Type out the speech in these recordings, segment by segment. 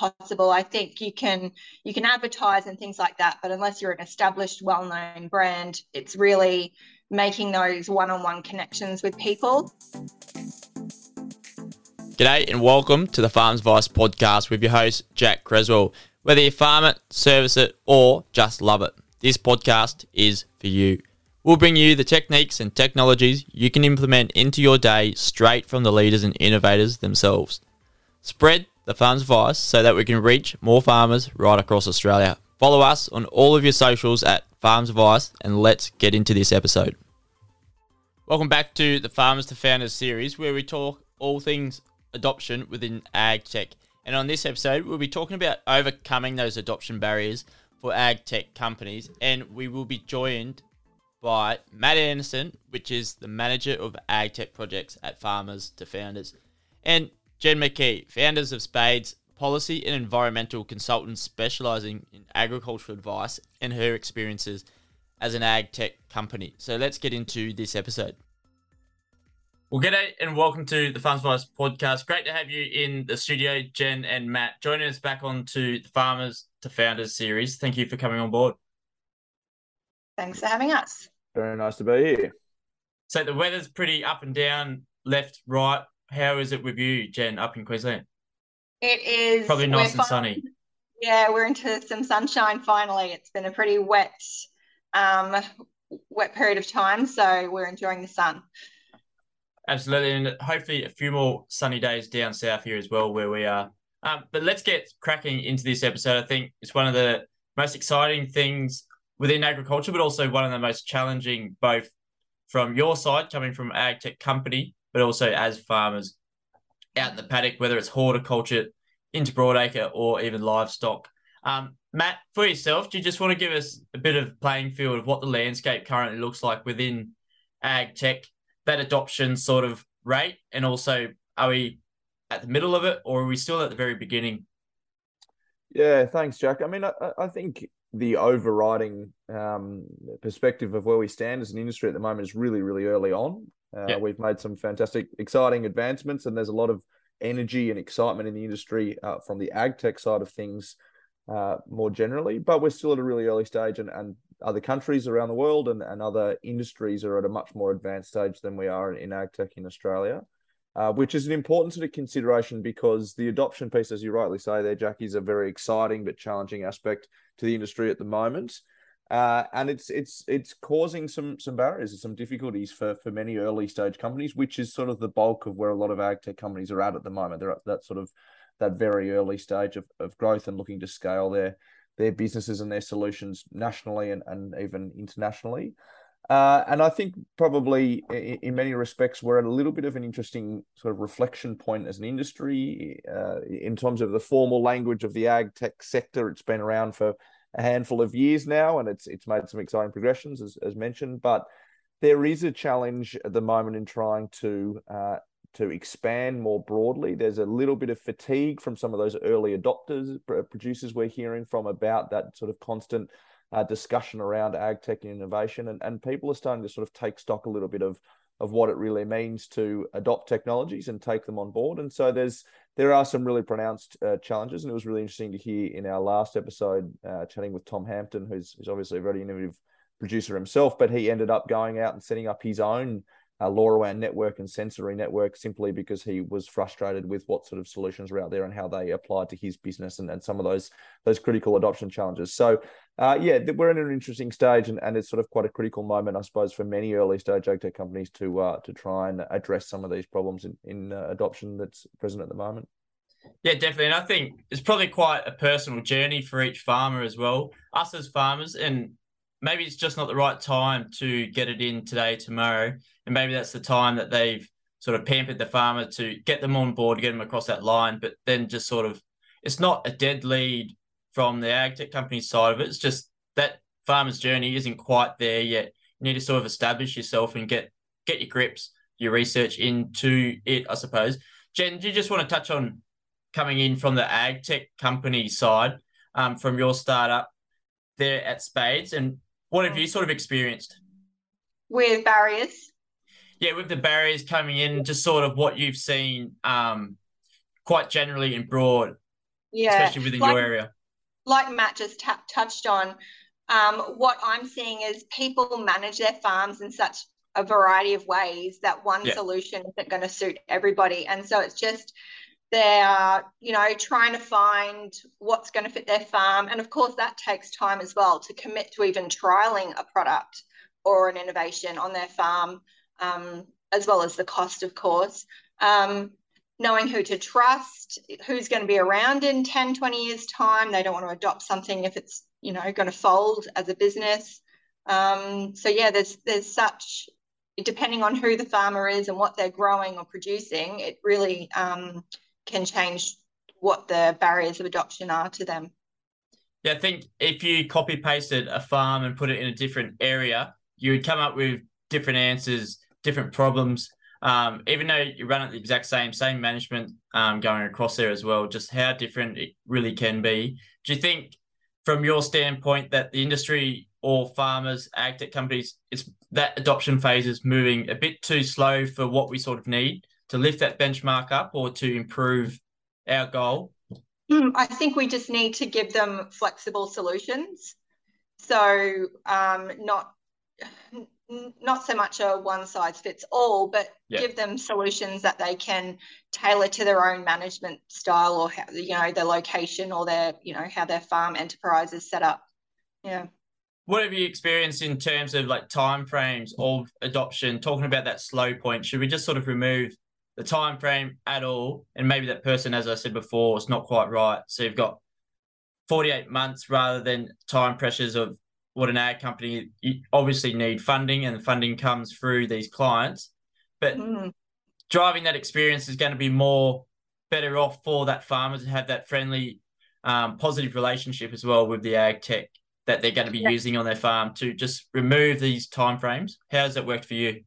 possible. I think you can you can advertise and things like that, but unless you're an established, well-known brand, it's really making those one-on-one connections with people. G'day and welcome to the Farmers Advice podcast with your host Jack Creswell. Whether you farm it, service it, or just love it, this podcast is for you. We'll bring you the techniques and technologies you can implement into your day straight from the leaders and innovators themselves. Spread the farm's voice so that we can reach more farmers right across Australia. Follow us on all of your socials at Farmers Advice and let's get into this episode. Welcome back to the Farmers to Founders series where we talk all things adoption within ag tech. And on this episode, we'll be talking about overcoming those adoption barriers for ag tech companies. And we will be joined by Matt Anderson, which is the manager of ag tech projects at Farmers to Founders, and Jen McKee, founders of Spades, policy and environmental consultant specializing in agricultural advice and her experiences as an ag tech company. So let's get into this episode. Well, g'day and welcome to the Farmers Advice podcast. Great to have you in the studio, Jen and Matt, joining us back onto the Farmers to Founders series. Thank you for coming on board. Thanks for having us. Very nice to be here. So the weather's pretty up and down, left, right. How is it with you, Jen, up in Queensland? It is probably nice and sunny. Yeah, we're into some sunshine finally. It's been a pretty wet, um, wet period of time, so we're enjoying the sun. Absolutely, and hopefully a few more sunny days down south here as well, where we are. Um, but let's get cracking into this episode. I think it's one of the most exciting things within agriculture, but also one of the most challenging, both from your side, coming from ag tech company, but also as farmers out in the paddock, whether it's horticulture, into broadacre, or even livestock. Um, Matt, for yourself, do you just want to give us a bit of playing field of what the landscape currently looks like within ag tech, that adoption sort of rate, and also are we at the middle of it or are we still at the very beginning? Yeah, thanks, Jack. I mean, I, I think the overriding um, perspective of where we stand as an industry at the moment is really, really early on. Uh, yeah. We've made some fantastic, exciting advancements, and there's a lot of energy and excitement in the industry uh, from the ag tech side of things uh, more generally. But we're still at a really early stage, and, and other countries around the world and, and other industries are at a much more advanced stage than we are in, in ag tech in Australia uh, which is an important sort of consideration because the adoption piece, as you rightly say there, Jackie, is a very exciting but challenging aspect to the industry at the moment. Uh, and it's it's it's causing some some barriers and some difficulties for for many early stage companies, which is sort of the bulk of where a lot of ag tech companies are at at the moment. They're at that sort of that very early stage of, of growth and looking to scale their their businesses and their solutions nationally and, and even internationally. Uh, and I think probably in, many respects, we're at a little bit of an interesting sort of reflection point as an industry uh, in terms of the formal language of the ag tech sector. It's been around for a handful of years now, and it's it's made some exciting progressions, as, as mentioned. But there is a challenge at the moment in trying to uh, to expand more broadly. There's a little bit of fatigue from some of those early adopters, producers we're hearing from about that sort of constant uh, discussion around ag tech and innovation, and, and people are starting to sort of take stock a little bit of of what it really means to adopt technologies and take them on board. And so there's there are some really pronounced uh, challenges, and it was really interesting to hear in our last episode uh, chatting with Tom Hampton, who's, who's obviously a very innovative producer himself, but he ended up going out and setting up his own uh, LoRaWAN network and sensory network simply because he was frustrated with what sort of solutions were out there and how they applied to his business and, and some of those those critical adoption challenges. So, uh, yeah, we're in an interesting stage and, and it's sort of quite a critical moment, I suppose, for many early stage ag tech companies to uh, to try and address some of these problems in, in uh, adoption that's present at the moment. Yeah, definitely. And I think it's probably quite a personal journey for each farmer as well. Us as farmers, and maybe it's just not the right time to get it in today, tomorrow. And maybe that's the time that they've sort of pampered the farmer to get them on board, get them across that line, but then just sort of, it's not a dead lead from the ag tech company side of it. It's just that farmer's journey isn't quite there yet. You need to sort of establish yourself and get get your grips, your research into it, I suppose. Jen, do you just want to touch on coming in from the ag tech company side, um, from your startup there at Spades, and what have you sort of experienced? With barriers? Yeah, with the barriers coming in, just sort of what you've seen um, quite generally in broad yeah. especially within like, your area? Like Matt just t- touched on, um, what I'm seeing is people manage their farms in such a variety of ways that one yeah. solution isn't going to suit everybody. And so it's just they're, you know, trying to find what's going to fit their farm. And of course, that takes time as well to commit to even trialing a product or an innovation on their farm, um, as well as the cost, of course. Um, knowing who to trust, who's going to be around in 10, 20 years' time. They don't want to adopt something if it's, you know, going to fold as a business. Um, so yeah, there's there's such depending on who the farmer is and what they're growing or producing, it really um, can change what the barriers of adoption are to them. Yeah, I think if you copy pasted a farm and put it in a different area, you would come up with different answers, different problems. Um, even though you run it the exact same, same management um, going across there as well, just how different it really can be. Do you think, from your standpoint, that the industry or farmers, ag tech companies, it's that adoption phase is moving a bit too slow for what we sort of need to lift that benchmark up or to improve our goal? Hmm, I think we just need to give them flexible solutions. So um, not not so much a one size fits all, but give them solutions that they can tailor to their own management style or how, you know their location or their you know how their farm enterprise is set up. Yeah. What have you experienced in terms of like timeframes of adoption? Talking about that slow point, should we just sort of remove the time frame at all, and maybe that person, as I said before, is not quite right. So you've got 48 months rather than time pressures of what an ad company you obviously need funding, and the funding comes through these clients. But mm. driving that experience is going to be more better off for that farmer to have that friendly, um, positive relationship as well with the ag tech that they're going to be yeah. using on their farm to just remove these time frames. How has that worked for you?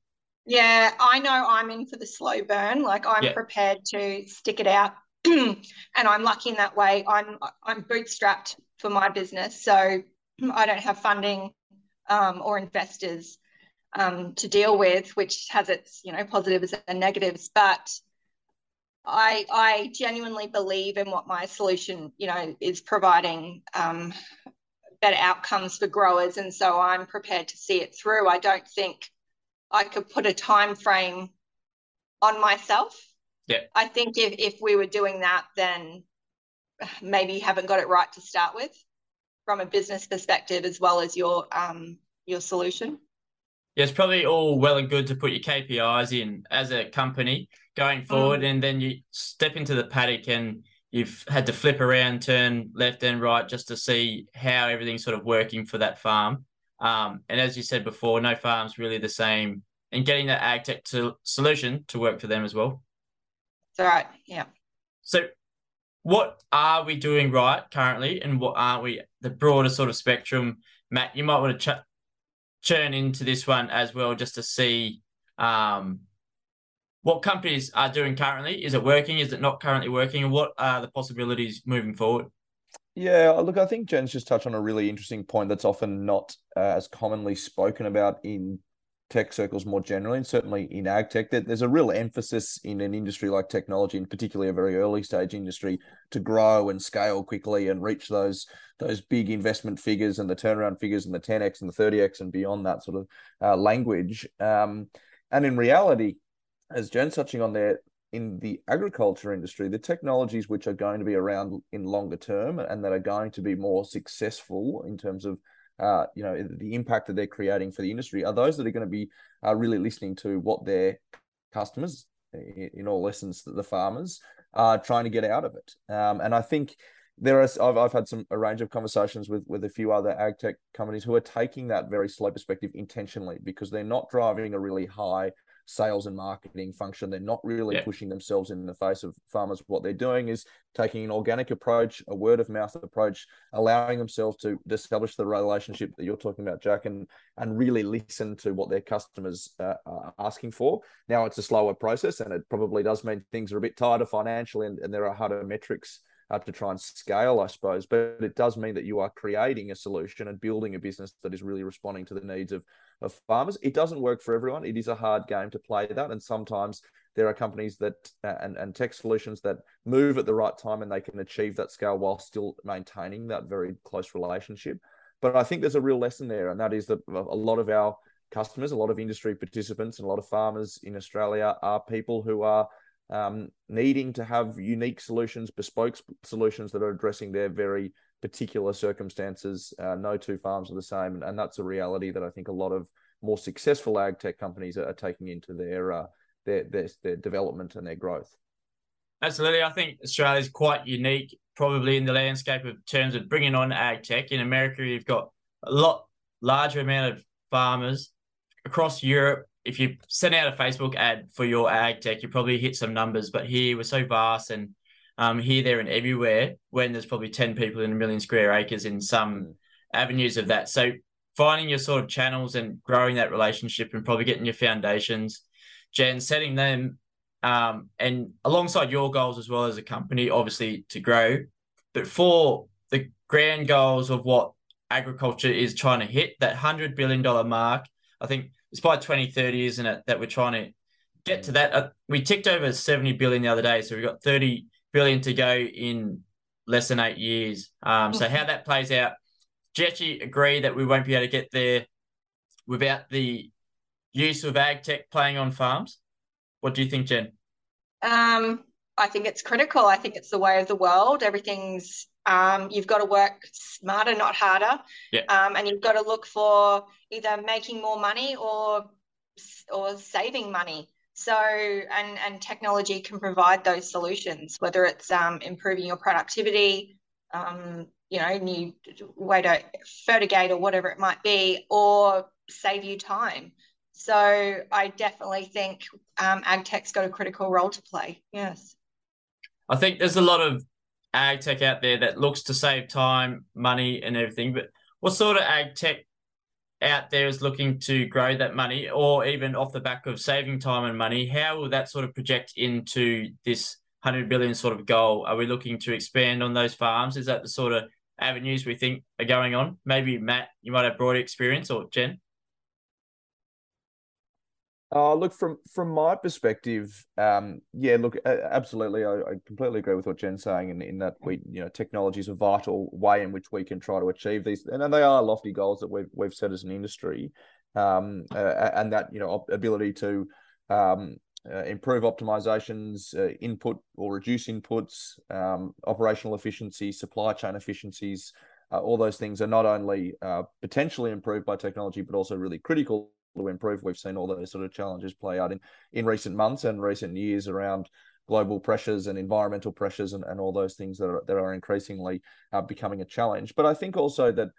Yeah, I know I'm in for the slow burn. Like I'm yeah. prepared to stick it out, and I'm lucky in that way. I'm I'm bootstrapped for my business, so I don't have funding um, or investors um, to deal with, which has its you know positives and negatives. But I I genuinely believe in what my solution you know is providing um, better outcomes for growers, and so I'm prepared to see it through. I don't think I could put a time frame on myself. Yeah. I think if, if we were doing that, then maybe you haven't got it right to start with from a business perspective as well as your um your solution. Yeah, it's probably all well and good to put your KPIs in as a company going forward, mm. and then you step into the paddock and you've had to flip around, turn left and right just to see how everything's sort of working for that farm. Um, and as you said before, no farm's really the same, and getting that ag tech to, solution to work for them as well. That's right. Yeah. So, what are we doing right currently, and what aren't we? The broader sort of spectrum, Matt. You might want to ch- churn into this one as well, just to see um, what companies are doing currently. Is it working? Is it not currently working? And what are the possibilities moving forward? Yeah, look, I think Jen's just touched on a really interesting point that's often not uh, as commonly spoken about in tech circles more generally, and certainly in ag tech. That there's a real emphasis in an industry like technology, and particularly a very early stage industry, to grow and scale quickly and reach those those big investment figures and the turnaround figures and the 10x and the 30x and beyond that sort of uh, language. Um, and in reality, as Jen's touching on there, in the agriculture industry, the technologies which are going to be around in longer term and that are going to be more successful in terms of uh, you know the impact that they're creating for the industry are those that are going to be uh, really listening to what their customers, in, all essence, the farmers, are trying to get out of it. Um, and I think there are I've, I've had some a range of conversations with with a few other ag tech companies who are taking that very slow perspective intentionally because they're not driving a really high sales and marketing function. They're not really yeah. pushing themselves in the face of farmers. What they're doing is taking an organic approach, a word of mouth approach, allowing themselves to establish the relationship that you're talking about, Jack, and and really listen to what their customers uh, are asking for. Now it's a slower process, and it probably does mean things are a bit tighter financially, and, and there are harder metrics uh, to try and scale, I suppose. But it does mean that you are creating a solution and building a business that is really responding to the needs of, of farmers. It doesn't work for everyone. It is a hard game to play that. And sometimes there are companies that uh, and, and tech solutions that move at the right time and they can achieve that scale while still maintaining that very close relationship. But I think there's a real lesson there, and that is that a lot of our customers, a lot of industry participants, and a lot of farmers in Australia are people who are um, needing to have unique solutions, bespoke solutions that are addressing their very particular circumstances. Uh, no two farms are the same, and, and, that's a reality that I think a lot of more successful ag tech companies are, are taking into their, uh, their, their their development and their growth. Absolutely, I think Australia is quite unique, probably in the landscape of terms of bringing on ag tech. In America, you've got a lot larger amount of farmers across Europe if you send out a Facebook ad for your ag tech, you probably hit some numbers. But here we're so vast and um, here, there, and everywhere. When there's probably ten people in a million square acres in some avenues of that. So finding your sort of channels and growing that relationship and probably getting your foundations, Jen, setting them um, and alongside your goals as well as a company, obviously to grow, but for the grand goals of what agriculture is trying to hit, that hundred billion dollar mark. I think it's by 2030, isn't it, that we're trying to get to that. Uh, we ticked over 70 billion the other day, so we've got 30 billion to go in less than eight years. Um, so how that plays out, Jetchy agree that we won't be able to get there without the use of ag tech playing on farms. What do you think, Jen? Um, I think it's critical. I think it's the way of the world. Everything's um, you've got to work smarter, not harder. Yeah. Um, and you've got to look for either making more money or or saving money. So, and and technology can provide those solutions, whether it's um, improving your productivity, um, you know, new way to fertigate or whatever it might be, or save you time. So, I definitely think um, ag tech's got a critical role to play. Yes. I think there's a lot of ag tech out there that looks to save time, money, and everything. But what sort of ag tech out there is looking to grow that money, or even off the back of saving time and money? How will that sort of project into this 100 billion sort of goal? Are we looking to expand on those farms? Is that the sort of avenues we think are going on? Maybe Matt, you might have broad experience, or Jen. Uh, look from from my perspective, um, yeah, look, absolutely, I, I, completely agree with what Jen's saying, in, in that we, you know, technology is a vital way in which we can try to achieve these, and they are lofty goals that we've we've set as an industry, um, uh, and that you know ability to um, uh, improve optimizations, uh, input or reduce inputs, um, operational efficiency, supply chain efficiencies, uh, all those things are not only uh, potentially improved by technology, but also really critical to improve. We've seen all those sort of challenges play out in, in recent months and recent years around global pressures and environmental pressures and, and all those things that are that are increasingly uh, becoming a challenge. But I think also that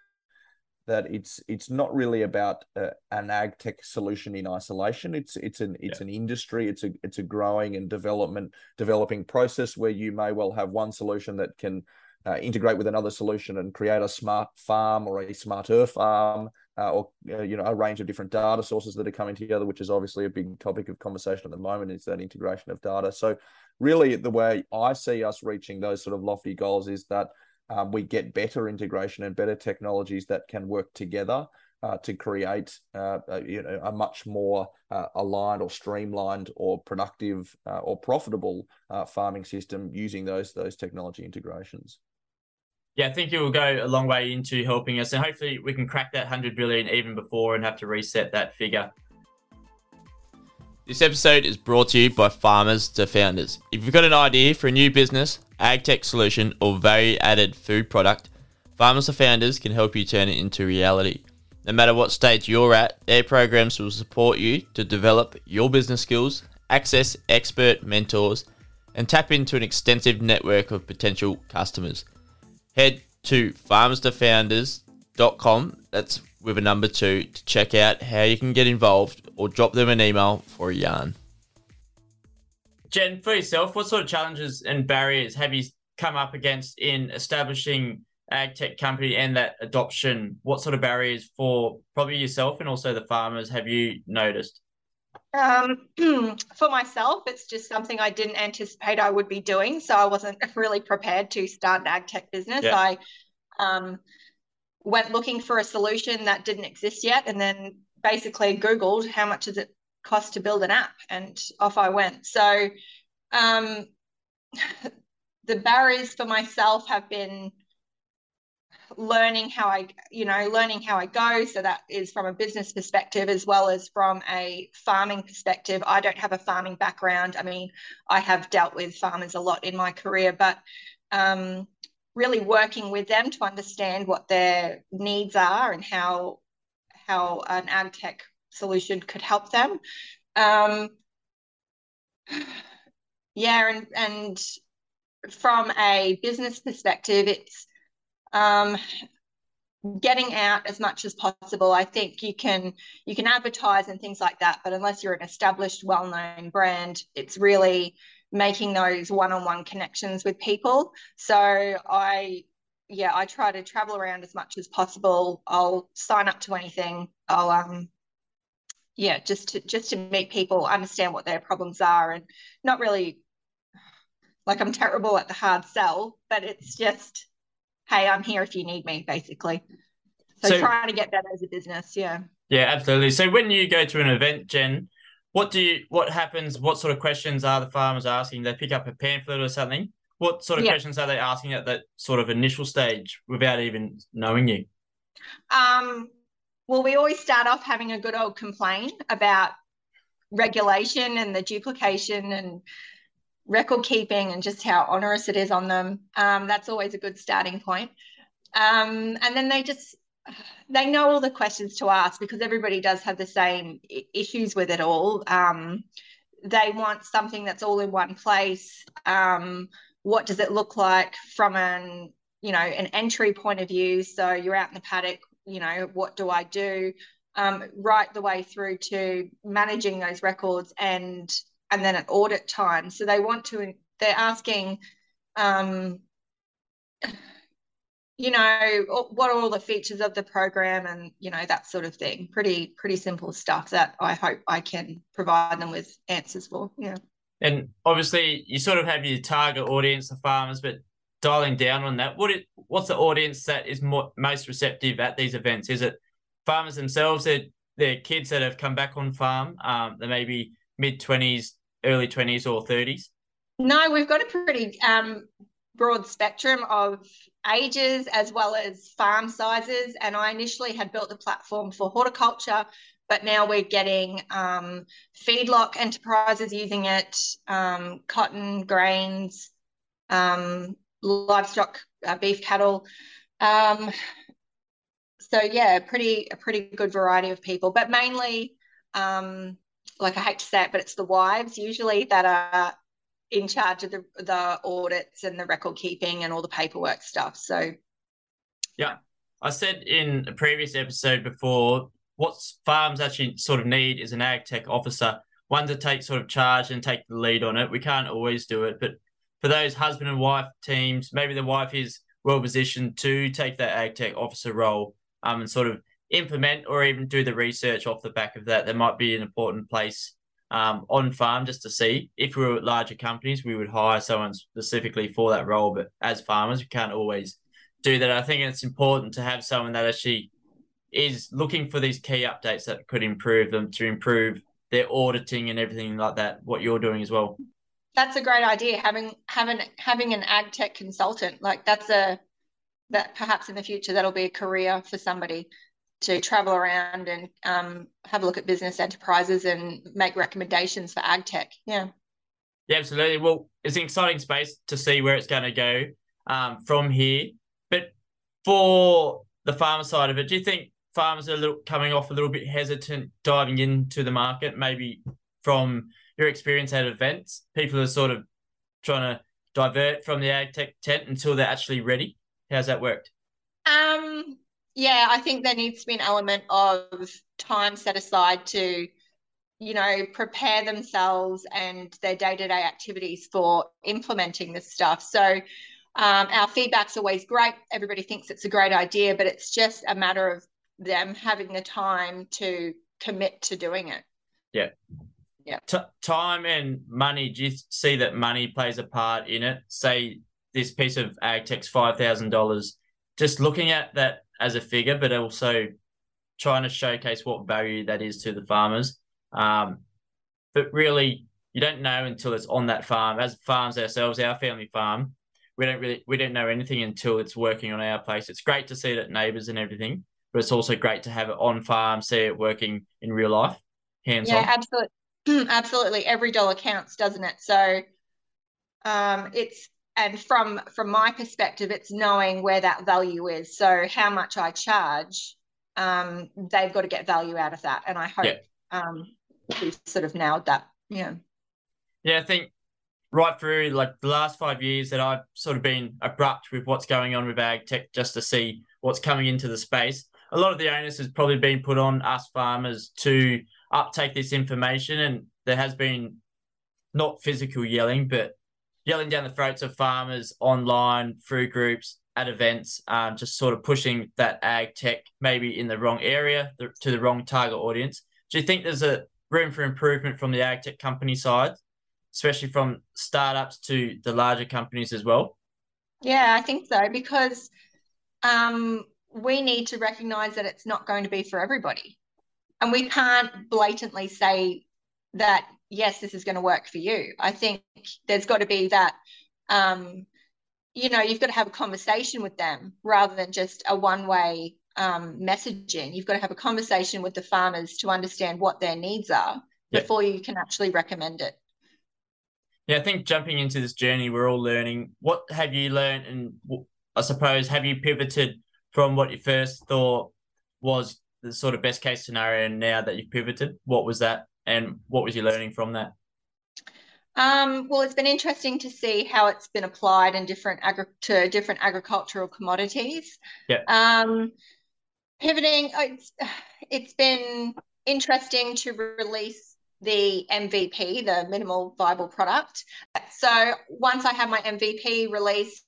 that it's it's not really about uh, an ag tech solution in isolation. It's it's an it's yeah. an industry. It's a it's a growing and development developing process where you may well have one solution that can uh, integrate with another solution and create a smart farm or a smarter farm uh, or uh, you know a range of different data sources that are coming together, which is obviously a big topic of conversation at the moment. Is that integration of data? So really, the way I see us reaching those sort of lofty goals is that um, we get better integration and better technologies that can work together. Uh, to create uh, a, you know, a much more uh, aligned or streamlined or productive uh, or profitable farming system using those those technology integrations yeah, I think it will go a long way into helping us, and hopefully we can crack that hundred billion even before and have to reset that figure. This episode is brought to you by Farmers to Founders. If you've got an idea for a new business, ag tech solution, or value added food product, Farmers to Founders can help you turn it into reality. No matter what stage you're at, their programs will support you to develop your business skills, access expert mentors, and tap into an extensive network of potential customers head to farmerstofounders.com. That's with a number two to check out how you can get involved or drop them an email for a yarn. Jen, for yourself, what sort of challenges and barriers have you come up against in establishing ag tech company and that adoption? What sort of barriers for probably yourself and also the farmers have you noticed? Um, for myself, it's just something I didn't anticipate I would be doing. So I wasn't really prepared to start an ag tech business. Yeah. I um, went looking for a solution that didn't exist yet and then basically Googled how much does it cost to build an app and off I went. So um, the barriers for myself have been learning how I, you know, learning how I go. So that is from a business perspective as well as from a farming perspective. I don't have a farming background. I mean, I have dealt with farmers a lot in my career, but um, really working with them to understand what their needs are and how how an ag tech solution could help them. Um, yeah, and and from a business perspective, it's um, getting out as much as possible. I think you can you can advertise and things like that, but unless you're an established, well-known brand, it's really making those one-on-one connections with people. So I yeah, I try to travel around as much as possible. I'll sign up to anything. I'll um yeah, just to just to meet people, understand what their problems are and not really like I'm terrible at the hard sell, but it's just hey, I'm here if you need me, basically. So, so trying to get better as a business, yeah. Yeah, absolutely. So when you go to an event, Jen, what do you what happens? What sort of questions are the farmers asking? They pick up a pamphlet or something. What sort of yeah. questions are they asking at that sort of initial stage without even knowing you? Um, well, we always start off having a good old complaint about regulation and the duplication and record keeping and just how onerous it is on them. Um, that's always a good starting point. Um, and then they just they know all the questions to ask because everybody does have the same issues with it all. Um, they want something that's all in one place. Um, what does it look like from an you know an entry point of view? So you're out in the paddock. You know what do I do? Um, right the way through to managing those records and and then at audit time. So they want to, they're asking, um, you know, what are all the features of the program and, you know, that sort of thing. Pretty, pretty simple stuff that I hope I can provide them with answers for. Yeah. And obviously, you sort of have your target audience, the farmers, but dialing down on that, what it, what's the audience that is more, most receptive at these events? Is it farmers themselves? They're, they're kids that have come back on farm. Um, they may be mid twenties early 20s or 30s? No, we've got a pretty um, broad spectrum of ages as well as farm sizes. And I initially had built the platform for horticulture, but now we're getting um, feedlot enterprises using it, um, cotton, grains, um, livestock, uh, beef cattle. Um, so yeah, pretty a pretty good variety of people, but mainly um, like I hate to say it, but it's the wives usually that are in charge of the the audits and the record keeping and all the paperwork stuff. So yeah. I said in a previous episode before, what farms actually sort of need is an ag tech officer, one to take sort of charge and take the lead on it. We can't always do it, but for those husband and wife teams, maybe the wife is well positioned to take that ag tech officer role um, and sort of implement or even do the research off the back of that. There might be an important place um, on farm just to see. If we were larger companies, we would hire someone specifically for that role. But as farmers, we can't always do that. I think it's important to have someone that actually is looking for these key updates that could improve them to improve their auditing and everything like that. What you're doing as well. That's a great idea. Having having having an ag tech consultant like that's a that perhaps in the future that'll be a career for somebody to travel around and um, have a look at business enterprises and make recommendations for ag tech. Yeah. Yeah, absolutely. Well, it's an exciting space to see where it's going to go um, from here. But for the farmer side of it, do you think farmers are a little, coming off a little bit hesitant diving into the market? Maybe from your experience at events, people are sort of trying to divert from the ag tech tent until they're actually ready. How's that worked? Um, yeah, I think there needs to be an element of time set aside to, you know, prepare themselves and their day to day activities for implementing this stuff. So, um, our feedback's always great. Everybody thinks it's a great idea, but it's just a matter of them having the time to commit to doing it. Yeah. Yeah. T- time and money. Do you see that money plays a part in it? Say this piece of ag tech's five thousand dollars. Just looking at that as a figure, but also trying to showcase what value that is to the farmers. Um, but really you don't know until it's on that farm. As farms ourselves, our family farm, we don't really we don't know anything until it's working on our place. It's great to see it at neighbours and everything, but it's also great to have it on farm, see it working in real life, hands yeah, on. Yeah, absolutely, absolutely. Every dollar counts, doesn't it? So, um, it's and from from my perspective, it's knowing where that value is. So how much I charge, um, they've got to get value out of that, and I hope yeah. um, we've sort of nailed that. Yeah. Yeah, I think right through like the last five years that I've sort of been abrupt with what's going on with ag tech just to see what's coming into the space. A lot of the onus has probably been put on us farmers to uptake this information, and there has been not physical yelling, but yelling down the throats of farmers online through groups at events, um, just sort of pushing that ag tech maybe in the wrong area the, to the wrong target audience. Do you think there's a room for improvement from the ag tech company side especially from startups to the larger companies as well? Yeah, I think so because um, we need to recognize that it's not going to be for everybody. And we can't blatantly say that, yes, this is going to work for you. I think there's got to be that, um, you know, you've got to have a conversation with them rather than just a one way um, messaging. You've got to have a conversation with the farmers to understand what their needs are before you can actually recommend it. Yeah, I think jumping into this journey, we're all learning. What have you learned, and I suppose have you pivoted from what you first thought was the sort of best case scenario, and now that you've pivoted, what was that, and what was you learning from that? Um, well, it's been interesting to see how it's been applied in different agri- to different agricultural commodities. Yeah. Um, pivoting, it's it's been interesting to release the MVP, the minimal viable product. So once I have my MVP released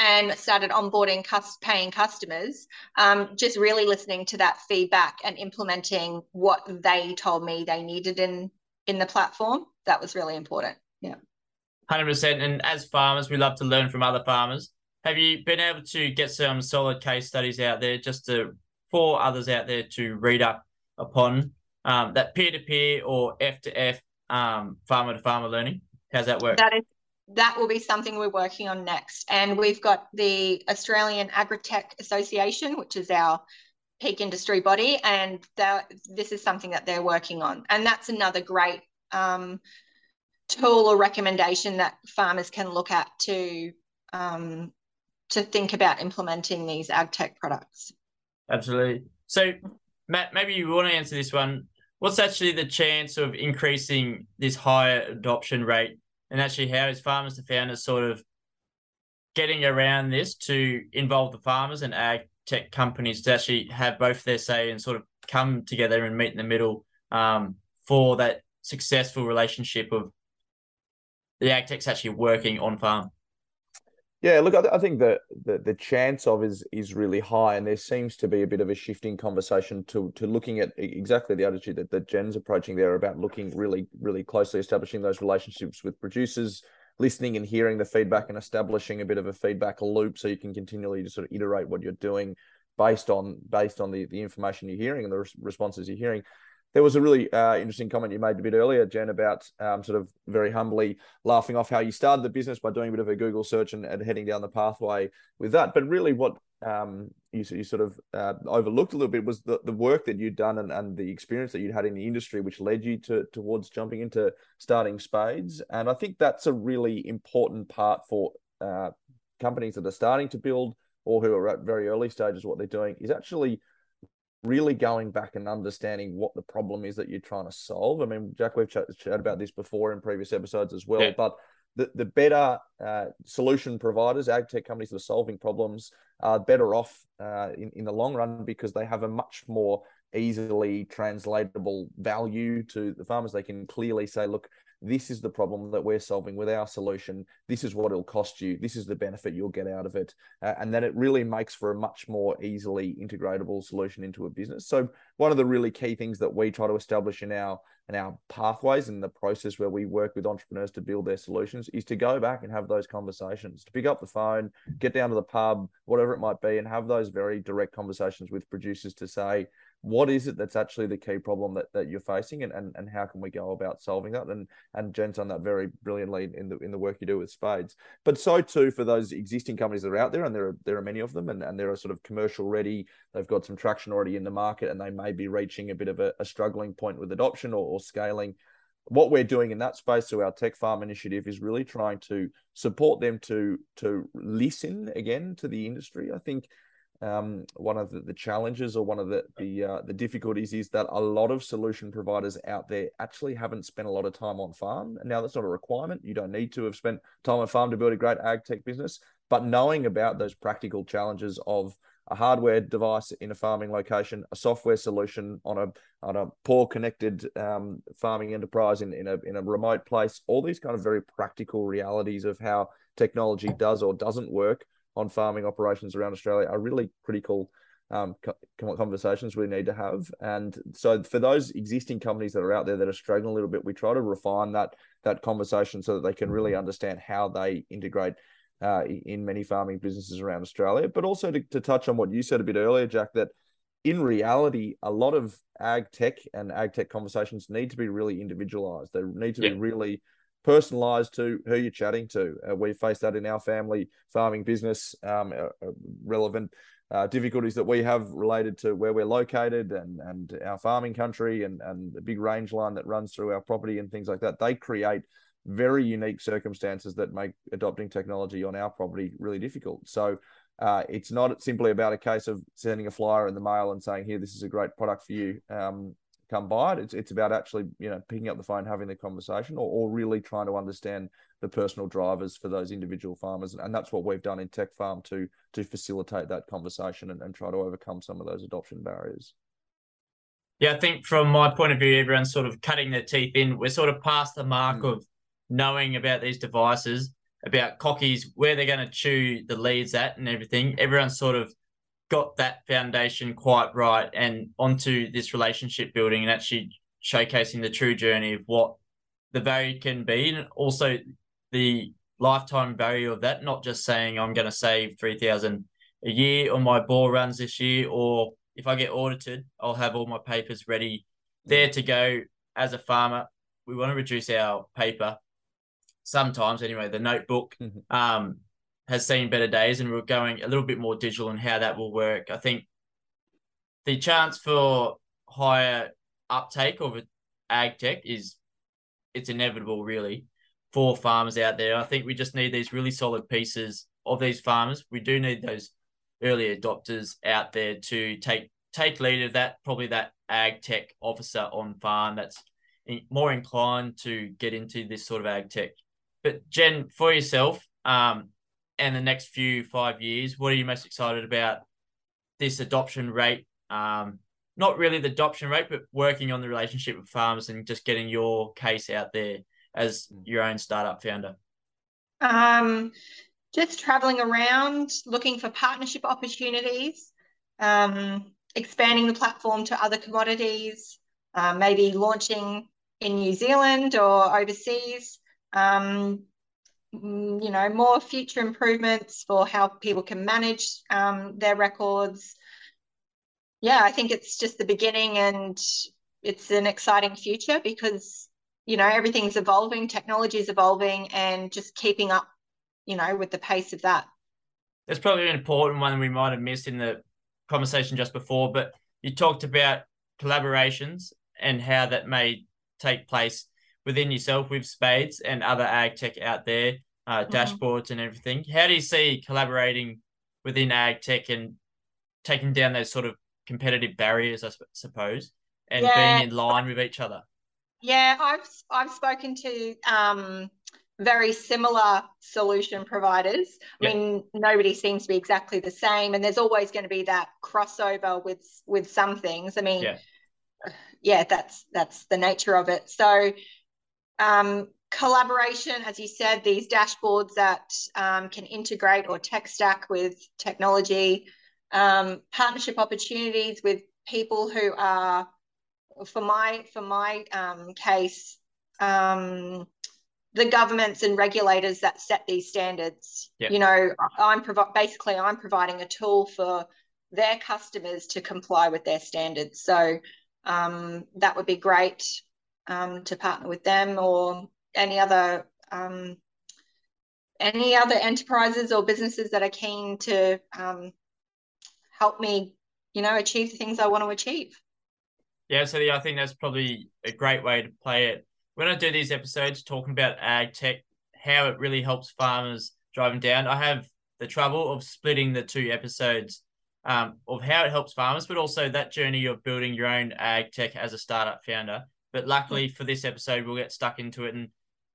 and started onboarding paying customers, um, just really listening to that feedback and implementing what they told me they needed in in the platform. That was really important. Yeah. 100%. And as farmers, we love to learn from other farmers. Have you been able to get some solid case studies out there just to for others out there to read up upon um, that peer to peer or F to F um, farmer to farmer learning? How's that work? That is that will be something we're working on next. And we've got the Australian Agritech Association, which is our peak industry body, and this is something that they're working on. And that's another great um, tool or recommendation that farmers can look at to um, to think about implementing these ag tech products. Absolutely. So, Matt, maybe you want to answer this one what's actually the chance of increasing this higher adoption rate? And actually, how is Farmers to Founders sort of getting around this to involve the farmers and ag tech companies to actually have both their say and sort of come together and meet in the middle um, for that successful relationship of the ag techs actually working on farm? Yeah, look, I, th- I think that the, the chance of is is really high, and there seems to be a bit of a shifting conversation to to looking at exactly the attitude that, that Jen's approaching there about looking really really closely, establishing those relationships with producers, listening and hearing the feedback, and establishing a bit of a feedback loop so you can continually just sort of iterate what you're doing based on based on the the information you're hearing and the responses you're hearing. There was a really uh, interesting comment you made a bit earlier, Jen, about um, sort of very humbly laughing off how you started the business by doing a bit of a Google search and, and heading down the pathway with that. But really, what um, you, you sort of uh, overlooked a little bit was the, the work that you'd done and, and the experience that you'd had in the industry, which led you to towards jumping into starting Spades. And I think that's a really important part for uh, companies that are starting to build or who are at very early stages. What they're doing is actually really going back and understanding what the problem is that you're trying to solve. I mean, Jack, we've chatted chat about this before in previous episodes as well, yeah. but the, the better uh, solution providers, ag tech companies that are solving problems, are better off uh, in, in the long run because they have a much more easily translatable value to the farmers. They can clearly say, look, this is the problem that we're solving with our solution. This is what it'll cost you. This is the benefit you'll get out of it. Uh, and then it really makes for a much more easily integratable solution into a business. So one of the really key things that we try to establish in our in our pathways and the process where we work with entrepreneurs to build their solutions is to go back and have those conversations, to pick up the phone, get down to the pub, whatever it might be, and have those very direct conversations with producers to say, what is it that's actually the key problem that, that you're facing and, and, and how can we go about solving that? And and Jen's done that very brilliantly in the in the work you do with spades. But so too for those existing companies that are out there and there are there are many of them and, and they're sort of commercial ready they've got some traction already in the market and they may be reaching a bit of a, a struggling point with adoption or, or scaling. What we're doing in that space through our tech farm initiative is really trying to support them to to listen again to the industry. I think um, one of the, the, challenges or one of the the, uh, the difficulties is that a lot of solution providers out there actually haven't spent a lot of time on farm. And now that's not a requirement. You don't need to have spent time on farm to build a great ag tech business. But knowing about those practical challenges of a hardware device in a farming location, a software solution on a on a poor connected um, farming enterprise in, in a in a remote place, all these kind of very practical realities of how technology does or doesn't work on farming operations around Australia are really critical um, conversations we need to have. And so for those existing companies that are out there that are struggling a little bit, we try to refine that that conversation so that they can really understand how they integrate uh, in many farming businesses around Australia. But also to, to touch on what you said a bit earlier, Jack, that in reality, a lot of ag tech and ag tech conversations need to be really individualized. They need to yeah. be really personalized to who you're chatting to. Uh, we face that in our family farming business, um, uh, uh, relevant uh, difficulties that we have related to where we're located and, and our farming country and, and the big range line that runs through our property and things like that. They create very unique circumstances that make adopting technology on our property really difficult. So uh, it's not simply about a case of sending a flyer in the mail and saying, "Here, this is a great product for you." Um, come by it. It's it's about actually you know picking up the phone, having the conversation, or, or really trying to understand the personal drivers for those individual farmers, and that's what we've done in Tech Farm to to facilitate that conversation and, and try to overcome some of those adoption barriers. Yeah, I think from my point of view, everyone's sort of cutting their teeth in. We're sort of past the mark mm. of knowing about these devices, about cockies, where they're going to chew the leads at, and everything. Everyone's sort of got that foundation quite right and onto this relationship building and actually showcasing the true journey of what the value can be and also the lifetime value of that not just saying i'm going to save 3000 a year on my bore runs this year or if i get audited i'll have all my papers ready there to go as a farmer we want to reduce our paper sometimes anyway the notebook mm-hmm. um has seen better days and we're going a little bit more digital and how that will work. I think the chance for higher uptake of ag tech is it's inevitable really for farmers out there. I think we just need these really solid pieces of these farmers. We do need those early adopters out there to take take lead of that, probably that ag tech officer on farm that's more inclined to get into this sort of ag tech. But Jen, for yourself, um, and the next few five years? What are you most excited about this adoption rate? Um, not really the adoption rate, but working on the relationship with farmers and just getting your case out there as your own startup founder. Um, just traveling around, looking for partnership opportunities, um, expanding the platform to other commodities, uh, maybe launching in New Zealand or overseas. Um, Mm, you know, more future improvements for how people can manage um, their records. Yeah, I think it's just the beginning and it's an exciting future because, you know, everything's evolving, technology is evolving, and just keeping up, you know, with the pace of that. That's probably an important one we might have missed in the conversation just before, but you talked about collaborations and how that may take place within yourself with Spades and other ag tech out there, uh, mm-hmm. dashboards and everything. How do you see collaborating within ag tech and taking down those sort of competitive barriers, I suppose, and yeah. being in line with each other? Yeah, I've I've spoken to um, very similar solution providers. I mean, nobody seems to be exactly the same, and there's always going to be that crossover with with some things. I mean, yeah, yeah that's that's the nature of it. So um, collaboration, as you said, these dashboards that um, can integrate or tech stack with technology, um, partnership opportunities with people who are, for my for my um, case, um, the governments and regulators that set these standards. Yep. You know, I'm provi- basically I'm providing a tool for their customers to comply with their standards. So um, that would be great um, to partner with them or any other um, any other enterprises or businesses that are keen to um, help me, you know, achieve the things I want to achieve. Yeah, so I think that's probably a great way to play it. When I do these episodes talking about ag tech, how it really helps farmers driving down, I have the trouble of splitting the two episodes um, of how it helps farmers, but also that journey of building your own ag tech as a startup founder. But luckily for this episode, we'll get stuck into it and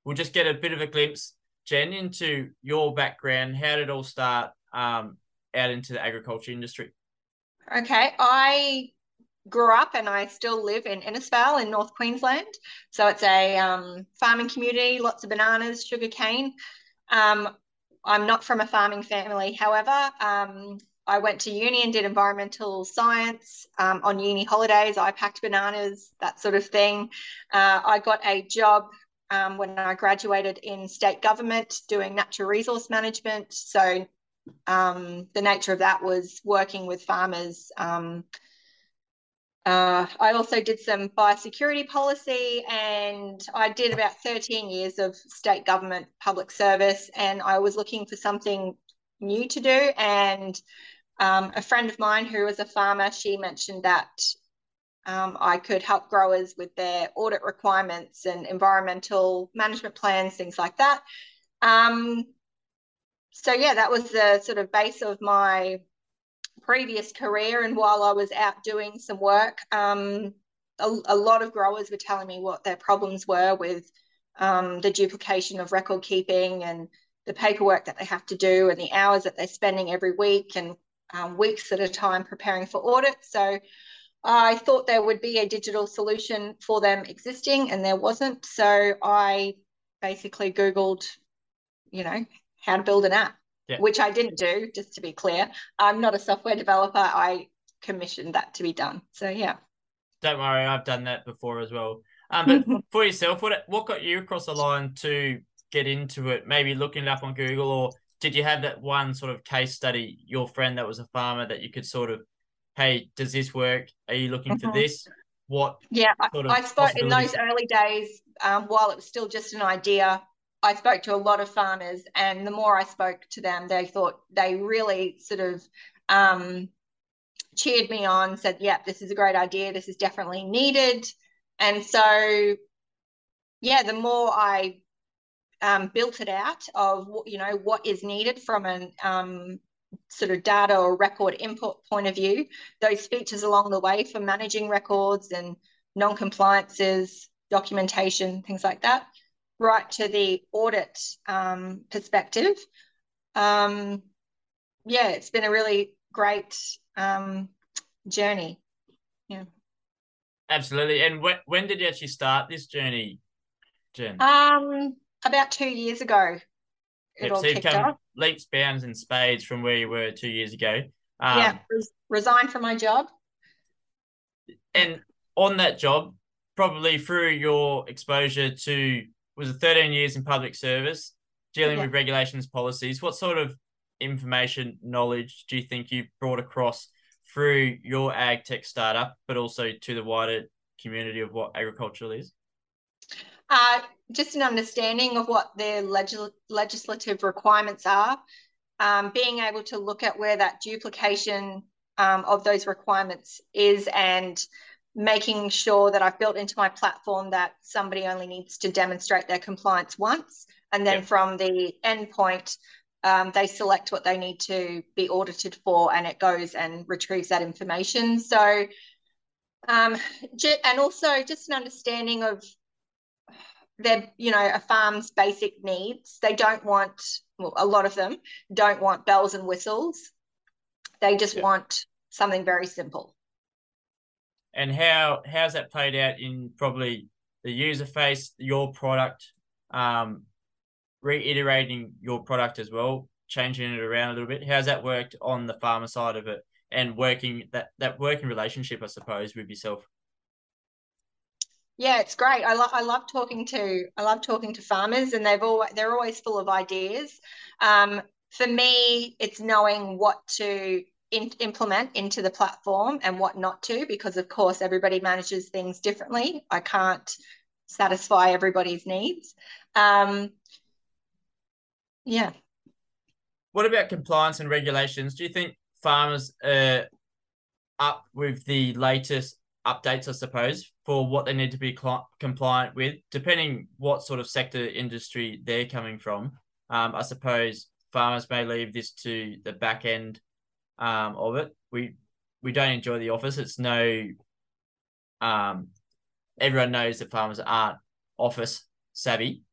we'll just get a bit of a glimpse, Jen, into your background. How did it all start um, out into the agriculture industry? Okay, I grew up and I still live in Innisfail in North Queensland. So it's a um, farming community, lots of bananas, sugar cane. Um, I'm not from a farming family. However, um, I went to uni and did environmental science. Um, on uni holidays, I packed bananas, that sort of thing. Uh, I got a job um, when I graduated in state government doing natural resource management. So um, the nature of that was working with farmers. Um, uh, I also did some biosecurity policy and I did about 13 years of state government public service and I was looking for something new to do and um, a friend of mine who was a farmer, she mentioned that um, I could help growers with their audit requirements and environmental management plans, things like that. Um, so yeah, that was the sort of base of my previous career. And while I was out doing some work, um, a, a, lot of growers were telling me what their problems were with um, the duplication of record keeping and the paperwork that they have to do and the hours that they're spending every week and um, weeks at a time preparing for audit. So I thought there would be a digital solution for them existing, and there wasn't. So I basically Googled, you know, how to build an app, yeah. which I didn't do, just to be clear. I'm not a software developer. I commissioned that to be done. So yeah. Don't worry, I've done that before as well. Um, but for yourself, what what got you across the line to get into it? Maybe looking it up on Google or did you have that one sort of case study, your friend that was a farmer that you could sort of, hey, does this work? Are you looking mm-hmm. for this? What? Yeah, sort of I spoke in those early days um, while it was still just an idea. I spoke to a lot of farmers, and the more I spoke to them, they thought they really sort of um, cheered me on, said, "Yeah, this is a great idea. This is definitely needed." And so, yeah, the more I um, built it out of you know what is needed from an um, sort of data or record input point of view. Those features along the way for managing records and non-compliances, documentation, things like that, right to the audit um, perspective. Um, yeah, it's been a really great um, journey. Yeah. Absolutely. And when, when did you actually start this journey, Jen? Um, about two years ago. It yep, all so you've come off. leaps, bounds, and spades from where you were two years ago. Um, yeah, res- resigned from my job. And on that job, probably through your exposure to was it 13 years in public service, dealing yeah. with regulations, policies. What sort of information, knowledge do you think you brought across through your ag tech startup, but also to the wider community of what agriculture is? Uh, just an understanding of what their legis- legislative requirements are, um, being able to look at where that duplication um, of those requirements is and making sure that I've built into my platform that somebody only needs to demonstrate their compliance once. And then from the endpoint, um, they select what they need to be audited for and it goes and retrieves that information. So, um, and also just an understanding of they're you know a farm's basic needs. They don't want well, a lot of them don't want bells and whistles. They just yeah. want something very simple. And how how's that played out in probably the user face your product um reiterating your product as well changing it around a little bit? How's that worked on the farmer side of it and working that that working relationship i suppose with yourself yeah, it's great. I love I love talking to I love talking to farmers, and they've all they're always full of ideas. Um, for me, it's knowing what to in, implement into the platform and what not to, because of course everybody manages things differently. I can't satisfy everybody's needs. Um, yeah. What about compliance and regulations? Do you think farmers are up with the latest updates, I suppose, for what they need to be cl- compliant with, depending what sort of sector industry they're coming from? Um, I suppose farmers may leave this to the back end um, of it. We we don't enjoy the office. It's no um, everyone knows that farmers aren't office savvy,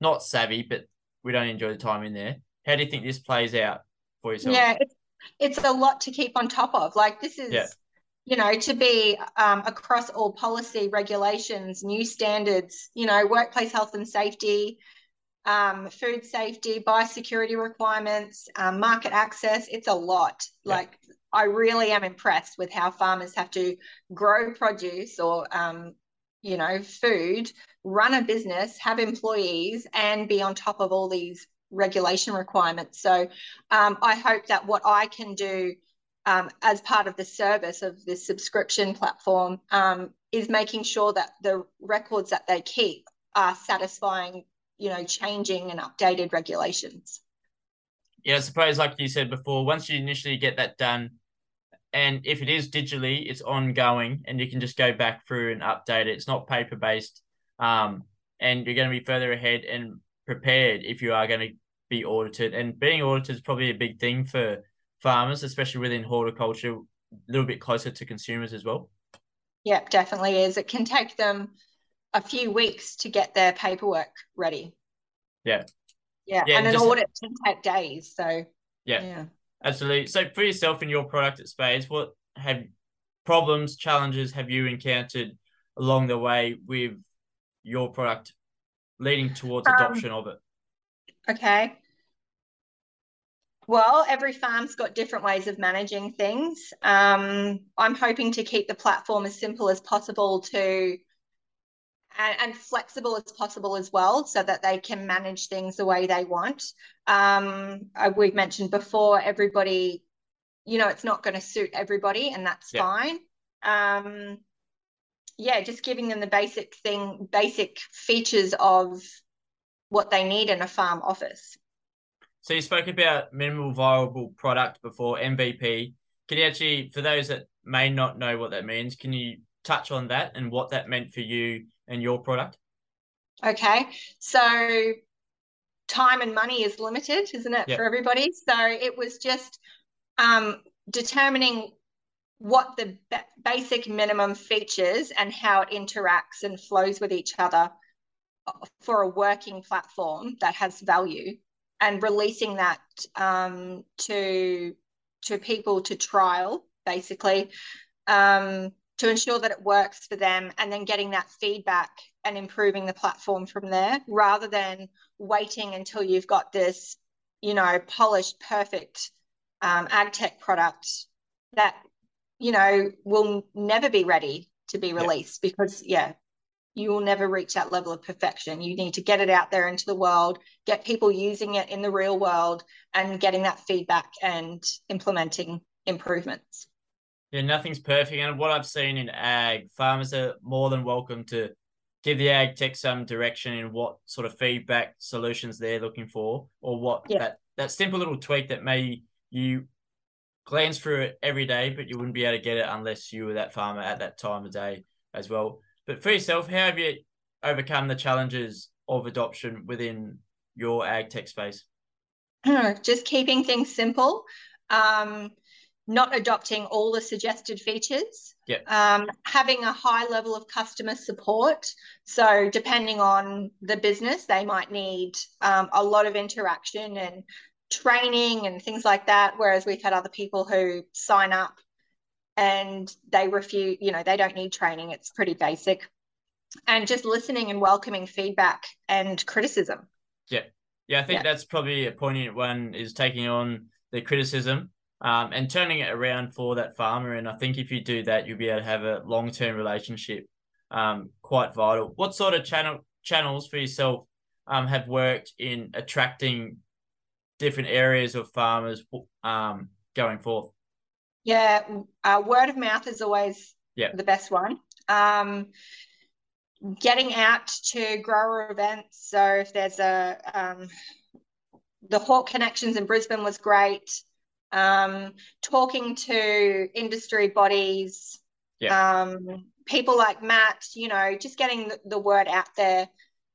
not savvy, but we don't enjoy the time in there. How do you think this plays out for yourself? Yeah, it's, it's a lot to keep on top of. Like this is, yeah. You know, to be um, across all policy regulations, new standards, you know, workplace health and safety, um, food safety, biosecurity requirements, um, market access. It's a lot. Yeah. Like I really am impressed with how farmers have to grow produce or um, you know, food, run a business, have employees, and be on top of all these regulation requirements. So um, I hope that what I can do um, as part of the service of this subscription platform um, is making sure that the records that they keep are satisfying, you know, changing and updated regulations. Yeah, I suppose, like you said before, once you initially get that done, and if it is digitally, it's ongoing, and you can just go back through and update it. It's not paper based, um, and you're going to be further ahead and prepared if you are going to be audited. And being audited is probably a big thing for farmers, especially within horticulture, a little bit closer to consumers as well. Yeah, definitely is. It can take them a few weeks to get their paperwork ready. Yeah. Yeah, yeah and an audit can take days. So yeah. yeah. Absolutely. So for yourself and your product at Spades, what have problems, challenges have you encountered along the way with your product leading towards um, adoption of it? Okay. Well, every farm's got different ways of managing things. Um, I'm hoping to keep the platform as simple as possible to and, and, flexible as possible as well so that they can manage things the way they want. Um, we've mentioned before, everybody, you know, it's not going to suit everybody, and that's yeah. fine. Um, yeah, just giving them the basic thing, basic features of what they need in a farm office. So you spoke about minimal viable product before MVP. Can you actually, for those that may not know what that means, can you touch on that and what that meant for you and your product? Okay. So time and money is limited, isn't it, yep. for everybody? So it was just um, determining what the basic minimum features and how it interacts and flows with each other for a working platform that has value and releasing that um, to to people to trial basically um, to ensure that it works for them and then getting that feedback and improving the platform from there rather than waiting until you've got this you know polished perfect um, ag tech product that you know will never be ready to be released yeah. because yeah you will never reach that level of perfection you need to get it out there into the world get people using it in the real world and getting that feedback and implementing improvements yeah, nothing's perfect. And what I've seen in ag, farmers are more than welcome to give the ag tech some direction in what sort of feedback solutions they're looking for, or what yeah. that that simple little tweak that may you glance through it every day, but you wouldn't be able to get it unless you were that farmer at that time of day as well. But for yourself, how have you overcome the challenges of adoption within your ag tech space? Just keeping things simple. Um, not adopting all the suggested features, yep. um, having a high level of customer support. So, depending on the business, they might need um, a lot of interaction and training and things like that. Whereas we've had other people who sign up and they refuse, you know, they don't need training, it's pretty basic. And just listening and welcoming feedback and criticism. Yeah. Yeah, I think yeah. that's probably a poignant one is taking on the criticism um, and turning it around for that farmer. And I think if you do that, you'll be able to have a long term relationship. Um, quite vital. What sort of channel channels for yourself um, have worked in attracting different areas of farmers um, going forth? Yeah, uh, word of mouth is always yeah. the best one. Um, getting out to grower events. So if there's a um, the Hort Connections in Brisbane was great. Um, talking to industry bodies, yeah. um, people like Matt, you know, just getting the, the word out there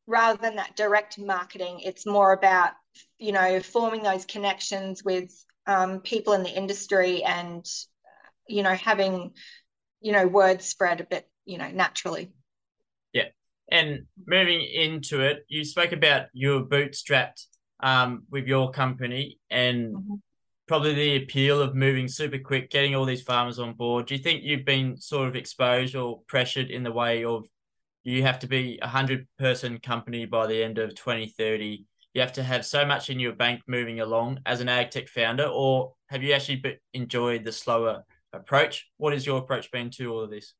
rather than that direct marketing. It's more about, you know, forming those connections with um, people in the industry and, you know, having, you know, word spread a bit, you know, naturally. Yeah. And moving into it, you spoke about you were bootstrapped um, with your company and mm-hmm. probably the appeal of moving super quick, getting all these farmers on board. Do you think you've been sort of exposed or pressured in the way of you have to be a hundred person company by the end of 2030? You have to have so much in your bank moving along as an ag tech founder, or have you actually enjoyed the slower approach? What has your approach been to all of this?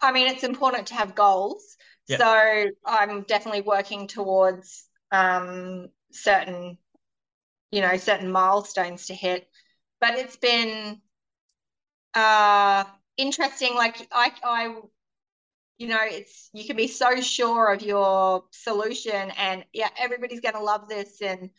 I mean, it's important to have goals. Yep. So I'm definitely working towards um, certain, you know, certain milestones to hit. But it's been uh, interesting. Like I, I, you know, it's you can be so sure of your solution, and yeah, everybody's going to love this, and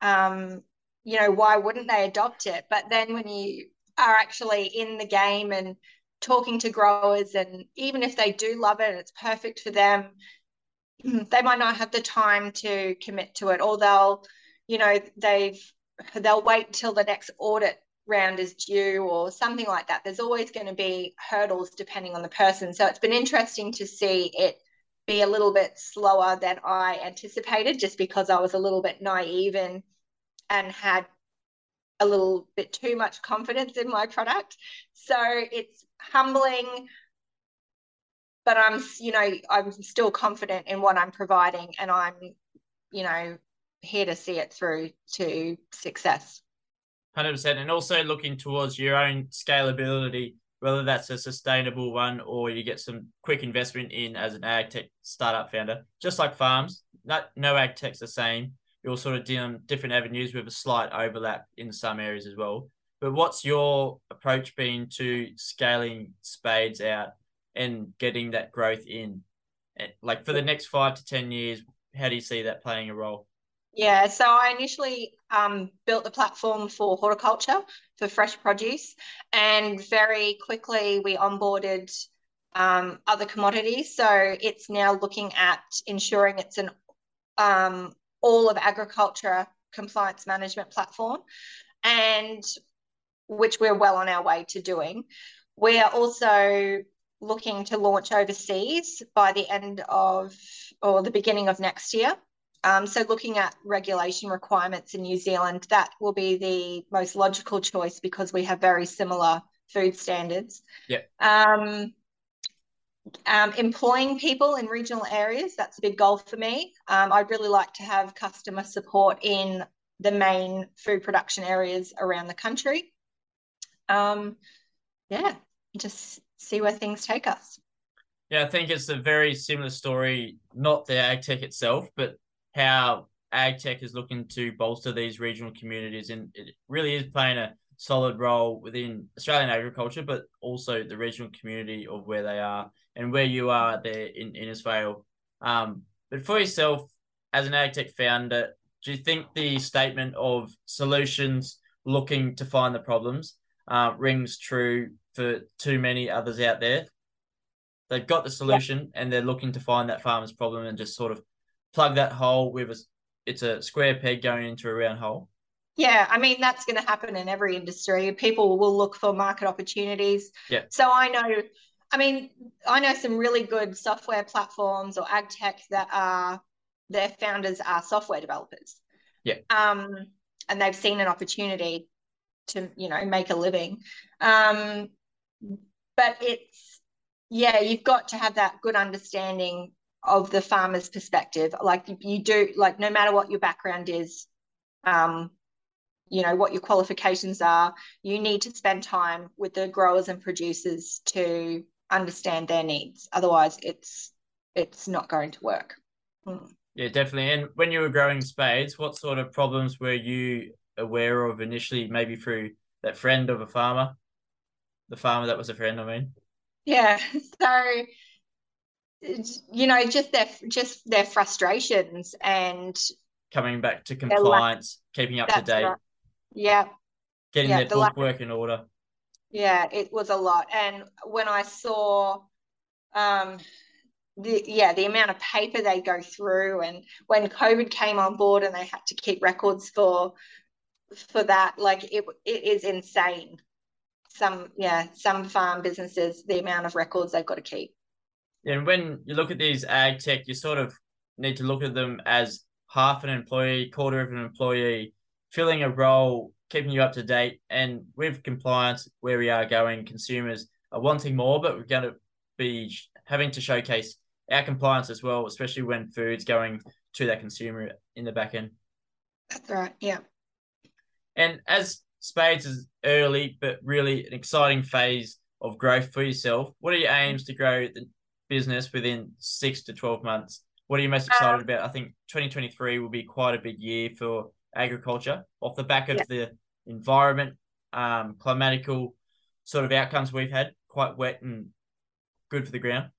um, you know, why wouldn't they adopt it? But then when you are actually in the game and talking to growers and even if they do love it and it's perfect for them they might not have the time to commit to it or they'll you know they've they'll wait till the next audit round is due or something like that there's always going to be hurdles depending on the person so it's been interesting to see it be a little bit slower than i anticipated just because i was a little bit naive and and had a little bit too much confidence in my product so it's humbling but I'm, you know, I'm still confident in what I'm providing and I'm, you know, here to see it through to success. 100%. And also looking towards your own scalability, whether that's a sustainable one or you get some quick investment in as an ag tech startup founder, just like farms, not, no ag tech's the same. You're sort of doing different avenues with a slight overlap in some areas as well. But what's your approach been to scaling spades out and getting that growth in? Eh, like for the next five to 10 years, how do you see that playing a role? Yeah, so I initially um, built the platform for horticulture, for fresh produce, and very quickly we onboarded um, other commodities. So it's now looking at ensuring it's an um, all of agriculture compliance management platform, and which we're well on our way to doing. We are also looking to launch overseas by the end of or the beginning of next year. Um, so looking at regulation requirements in New Zealand, that will be the most logical choice because we have very similar food standards. Yeah. Um, um, employing people in regional areas, that's a big goal for me. Um, I'd really like to have customer support in the main food production areas around the country. Um, yeah, just see where things take us. Yeah, I think it's a very similar story, not the ag tech itself, but how AgTech is looking to bolster these regional communities. And it really is playing a solid role within Australian agriculture, but also the regional community of where they are and where you are there in, in Innisfail. Um, but for yourself, as an AgTech founder, do you think the statement of solutions looking to find the problems uh, rings true for too many others out there. They've got the solution yeah. and they're looking to find that farmer's problem and just sort of plug that hole with a it's a square peg going into a round hole. Yeah, I mean that's going to happen in every industry. People will look for market opportunities. Yeah. So I know, I mean, I know some really good software platforms or ag tech that are their founders are software developers. Yeah. Um, and they've seen an opportunity to you know make a living um, but it's yeah you've got to have that good understanding of the farmer's perspective like you do like no matter what your background is um, you know what your qualifications are you need to spend time with the growers and producers to understand their needs otherwise it's it's not going to work hmm. yeah definitely and when you were growing spades what sort of problems were you aware of initially, maybe through that friend of a farmer? the farmer that was a friend. I mean, yeah. So you know, just their just their frustrations and coming back to compliance, keeping up to date. Right. Yeah. Getting yeah, their the book work in order. Yeah, it was a lot. And when I saw um the yeah, the amount of paper they go through and when COVID came on board and they had to keep records for for that, like it it is insane. Some yeah, some farm businesses, the amount of records they've got to keep. And when you look at these ag tech, you sort of need to look at them as half an employee, quarter of an employee, filling a role, keeping you up to date. And with compliance, where we are going, consumers are wanting more, but we're going to be having to showcase our compliance as well, especially when food's going to that consumer in the back end. That's right. Yeah. And as Spades is early, but really an exciting phase of growth for yourself, what are your aims to grow the business within six to 12 months? What are you most excited um, about? I think 2023 will be quite a big year for agriculture off the back of yeah. the environment, um, climatical sort of outcomes we've had, quite wet and good for the ground.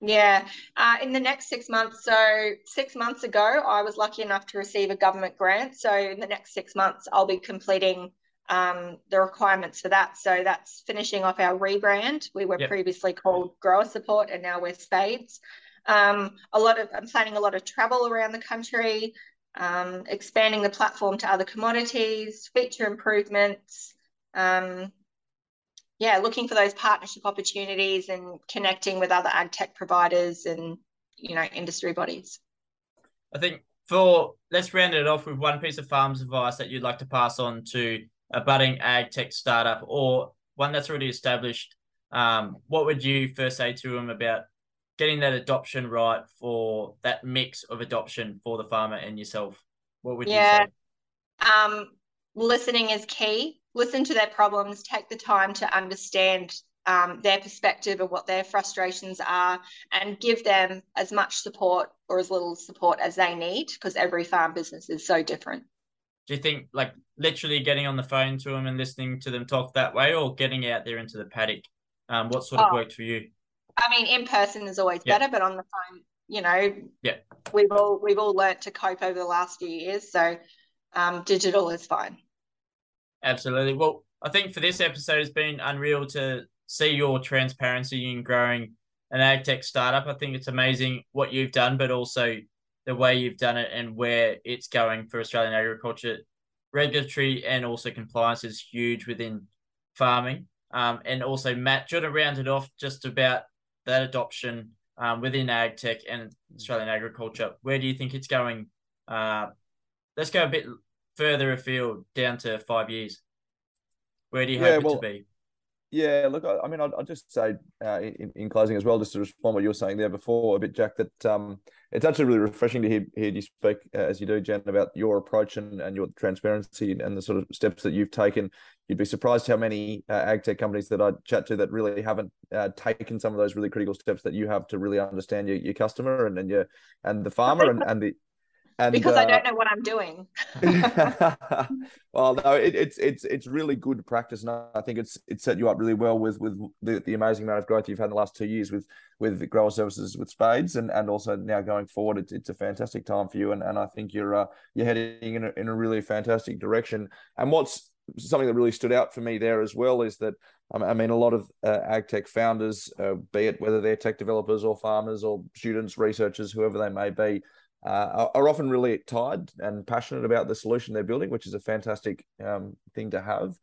Yeah, uh, in the next six months. So, six months ago, I was lucky enough to receive a government grant. So, in the next six months, I'll be completing um, the requirements for that. So that's finishing off our rebrand. We were yep. previously called Grower Support, and now we're Spades. Um, a lot of I'm planning a lot of travel around the country, um, expanding the platform to other commodities, feature improvements. Um, yeah, looking for those partnership opportunities and connecting with other ag tech providers and you know industry bodies. I think for let's round it off with one piece of farms advice that you'd like to pass on to a budding ag tech startup or one that's already established, um, what would you first say to them about getting that adoption right for that mix of adoption for the farmer and yourself? What would yeah. you say? Um, listening is key. Listen to their problems. Take the time to understand um, their perspective of what their frustrations are and give them as much support or as little support as they need because every farm business is so different do you think like literally getting on the phone to them and listening to them talk that way or getting out there into the paddock um, what sort of oh, worked for you? I mean in person is always better but on the phone you know yeah. we've all we've all learnt to cope over the last few years so um, digital is fine. Absolutely. Well i think for this episode it's been unreal to see your transparency in growing an ag tech startup. I think it's amazing what you've done but also the way you've done it and where it's going for Australian agriculture. Regulatory and also compliance is huge within farming. Um, and also, Matt, do you want to round it off just about that adoption um, within ag tech and Australian agriculture? Where do you think it's going? Uh, let's go a bit further afield, down to five years. Where do you yeah, hope well, it to be? Yeah, look, I, I mean, I'll, I'll, just say uh, in, in, closing as well, just to respond what you were saying there before a bit, Jack, that um, it's actually really refreshing to hear, hear you speak uh, as you do, Jen, about your approach and, and your transparency and the sort of steps that you've taken. You'd be surprised how many uh, ag tech companies that I chat to that really haven't uh, taken some of those really critical steps that you have to really understand your, your customer and, and your and the farmer and, and the and, because uh, I don't know what I'm doing. well, no, it, it's it's it's really good practice, and I think it's it's set you up really well with with the, the amazing amount of growth you've had in the last two years with with the grower services with spades, and, and also now going forward, it's, it's a fantastic time for you, and, and I think you're uh, you're heading in a, in a really fantastic direction. And what's something that really stood out for me there as well is that um, I mean a lot of uh, ag tech founders, uh, be it whether they're tech developers or farmers or students, researchers, whoever they may be uh, are often really tied and passionate about the solution they're building, which is a fantastic um, thing to have.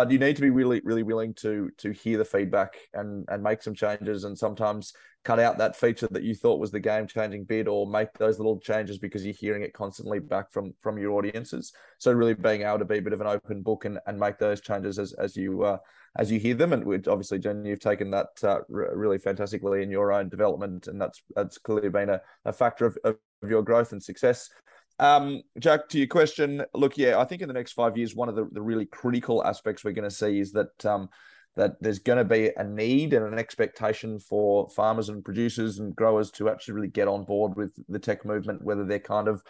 But you need to be really, really willing to to hear the feedback and and make some changes, and sometimes cut out that feature that you thought was the game changing bit, or make those little changes because you're hearing it constantly back from from your audiences. So really being able to be a bit of an open book and, and make those changes as as you uh, as you hear them. And which obviously, Jen, you've taken that uh, really fantastically in your own development, and that's that's clearly been a, a factor of, of your growth and success. Um, Jack, to your question, look, yeah, I think in the next five years, one of the, the really critical aspects we're going to see is that um, that there's going to be a need and an expectation for farmers and producers and growers to actually really get on board with the tech movement, whether they're kind of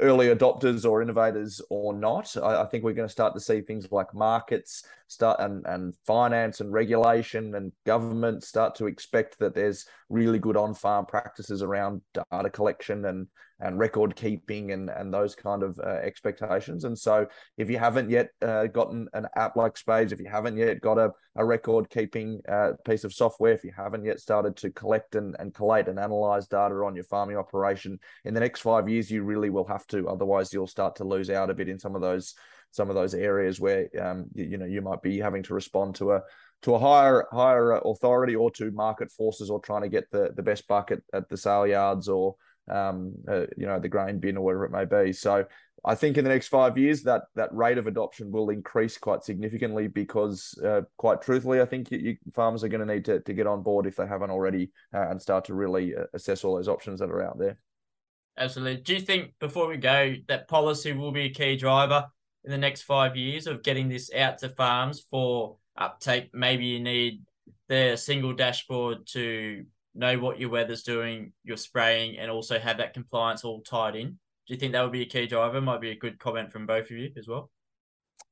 early adopters or innovators or not. I, I, think we're going to start to see things like markets start and, and finance and regulation and government start to expect that there's really good on-farm practices around data collection and and record keeping and and those kind of uh, expectations. And so, if you haven't yet uh, gotten an app like Spades, if you haven't yet got a, a record keeping uh, piece of software, if you haven't yet started to collect and, and collate and analyze data on your farming operation, in the next five years, you really will have to. Otherwise, you'll start to lose out a bit in some of those some of those areas where um, you, you know you might be having to respond to a to a higher higher authority or to market forces or trying to get the the best bucket at the sale yards or um, uh, you know, the grain bin or whatever it may be. So I think in the next five years that that rate of adoption will increase quite significantly because, uh, quite truthfully, I think you, you, farmers are going to need to to get on board if they haven't already uh, and start to really uh, assess all those options that are out there. Absolutely. Do you think before we go that policy will be a key driver in the next five years of getting this out to farms for uptake? Maybe you need the single dashboard to know what your weather's doing, you're spraying, and also have that compliance all tied in. Do you think that would be a key driver? Might be a good comment from both of you as well.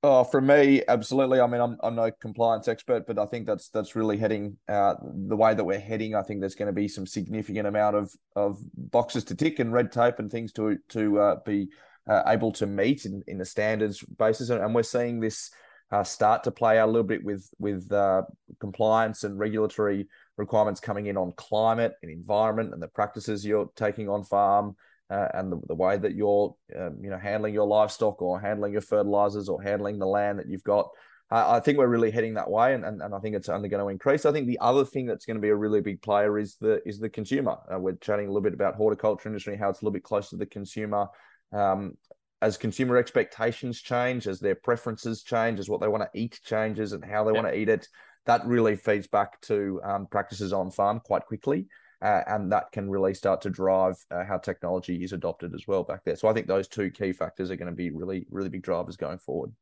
Oh, for me, absolutely. I mean, I'm I'm no compliance expert, but I think that's that's really heading uh, the way that we're heading. I think there's going to be some significant amount of of boxes to tick and red tape and things to to uh, be uh, able to meet in, in the standards basis, and, and we're seeing this uh, start to play out a little bit with with uh, compliance and regulatory requirements coming in on climate and environment and the practices you're taking on farm uh, and the, the, way that you're um, you know handling your livestock or handling your fertilizers or handling the land that you've got uh, I think we're really heading that way, and, and, and I think it's only going to increase. I think the other thing that's going to be a really big player is the is the consumer. Uh, we're chatting a little bit about horticulture industry, how it's a little bit closer to the consumer. Um, as consumer expectations change, as their preferences change, as what they want to eat changes, and how they yeah. want to eat it, that really feeds back to um, practices on farm quite quickly. Uh, and that can really start to drive uh, how technology is adopted as well back there. So I think those two key factors are going to be really, really big drivers going forward.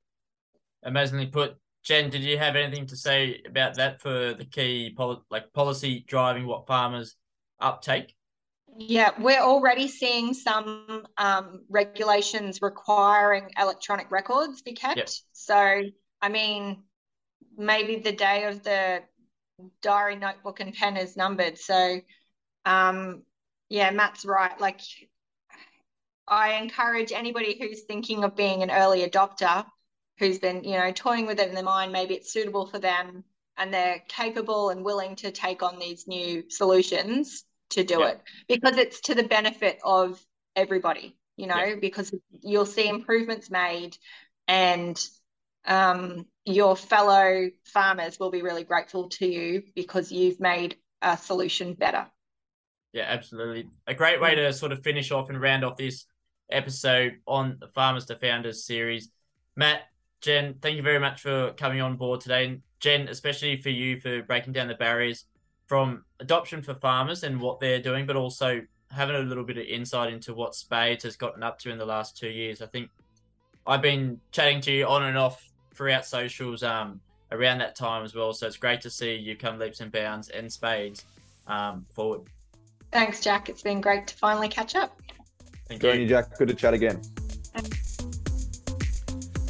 Amazingly put. Jen, did you have anything to say about that for the key poli- like policy driving what farmers uptake? Yeah, we're already seeing some um, regulations requiring electronic records be kept. Yep. So, I mean, maybe the day of the diary notebook and pen is numbered so um yeah matt's right like i encourage anybody who's thinking of being an early adopter who's been you know toying with it in their mind maybe it's suitable for them and they're capable and willing to take on these new solutions to do yeah. it because it's to the benefit of everybody you know yeah. because you'll see improvements made and um, your fellow farmers will be really grateful to you because you've made a solution better. Yeah, absolutely. A great way to sort of finish off and round off this episode on the Farmers to Founders series. Matt, Jen, thank you very much for coming on board today. And Jen, especially for you for breaking down the barriers from adoption for farmers and what they're doing, but also having a little bit of insight into what Spades has gotten up to in the last two years. I think I've been chatting to you on and off throughout socials um, around that time as well. So it's great to see you come leaps and bounds and spades um, forward. Thanks, Jack. It's been great to finally catch up. Thank Good you. you, Jack. Good to chat again.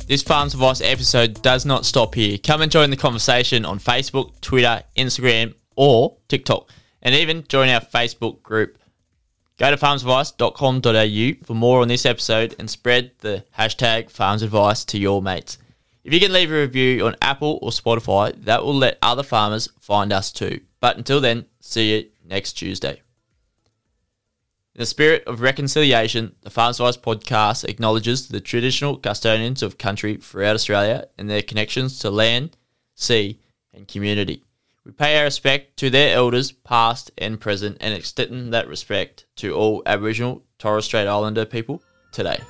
This Farms Advice episode does not stop here. Come and join the conversation on Facebook, Twitter, Instagram, or TikTok, and even join our Facebook group. Go to farmsadvice.com.au for more on this episode and spread the hashtag Farms Advice to your mates. If you can leave a review on Apple or Spotify, that will let other farmers find us too. But until then, see you next Tuesday. In the spirit of reconciliation, the Farms Advice podcast acknowledges the traditional custodians of country throughout Australia and their connections to land, sea, and community. We pay our respect to their elders, past and present, and extend that respect to all Aboriginal Torres Strait Islander people today.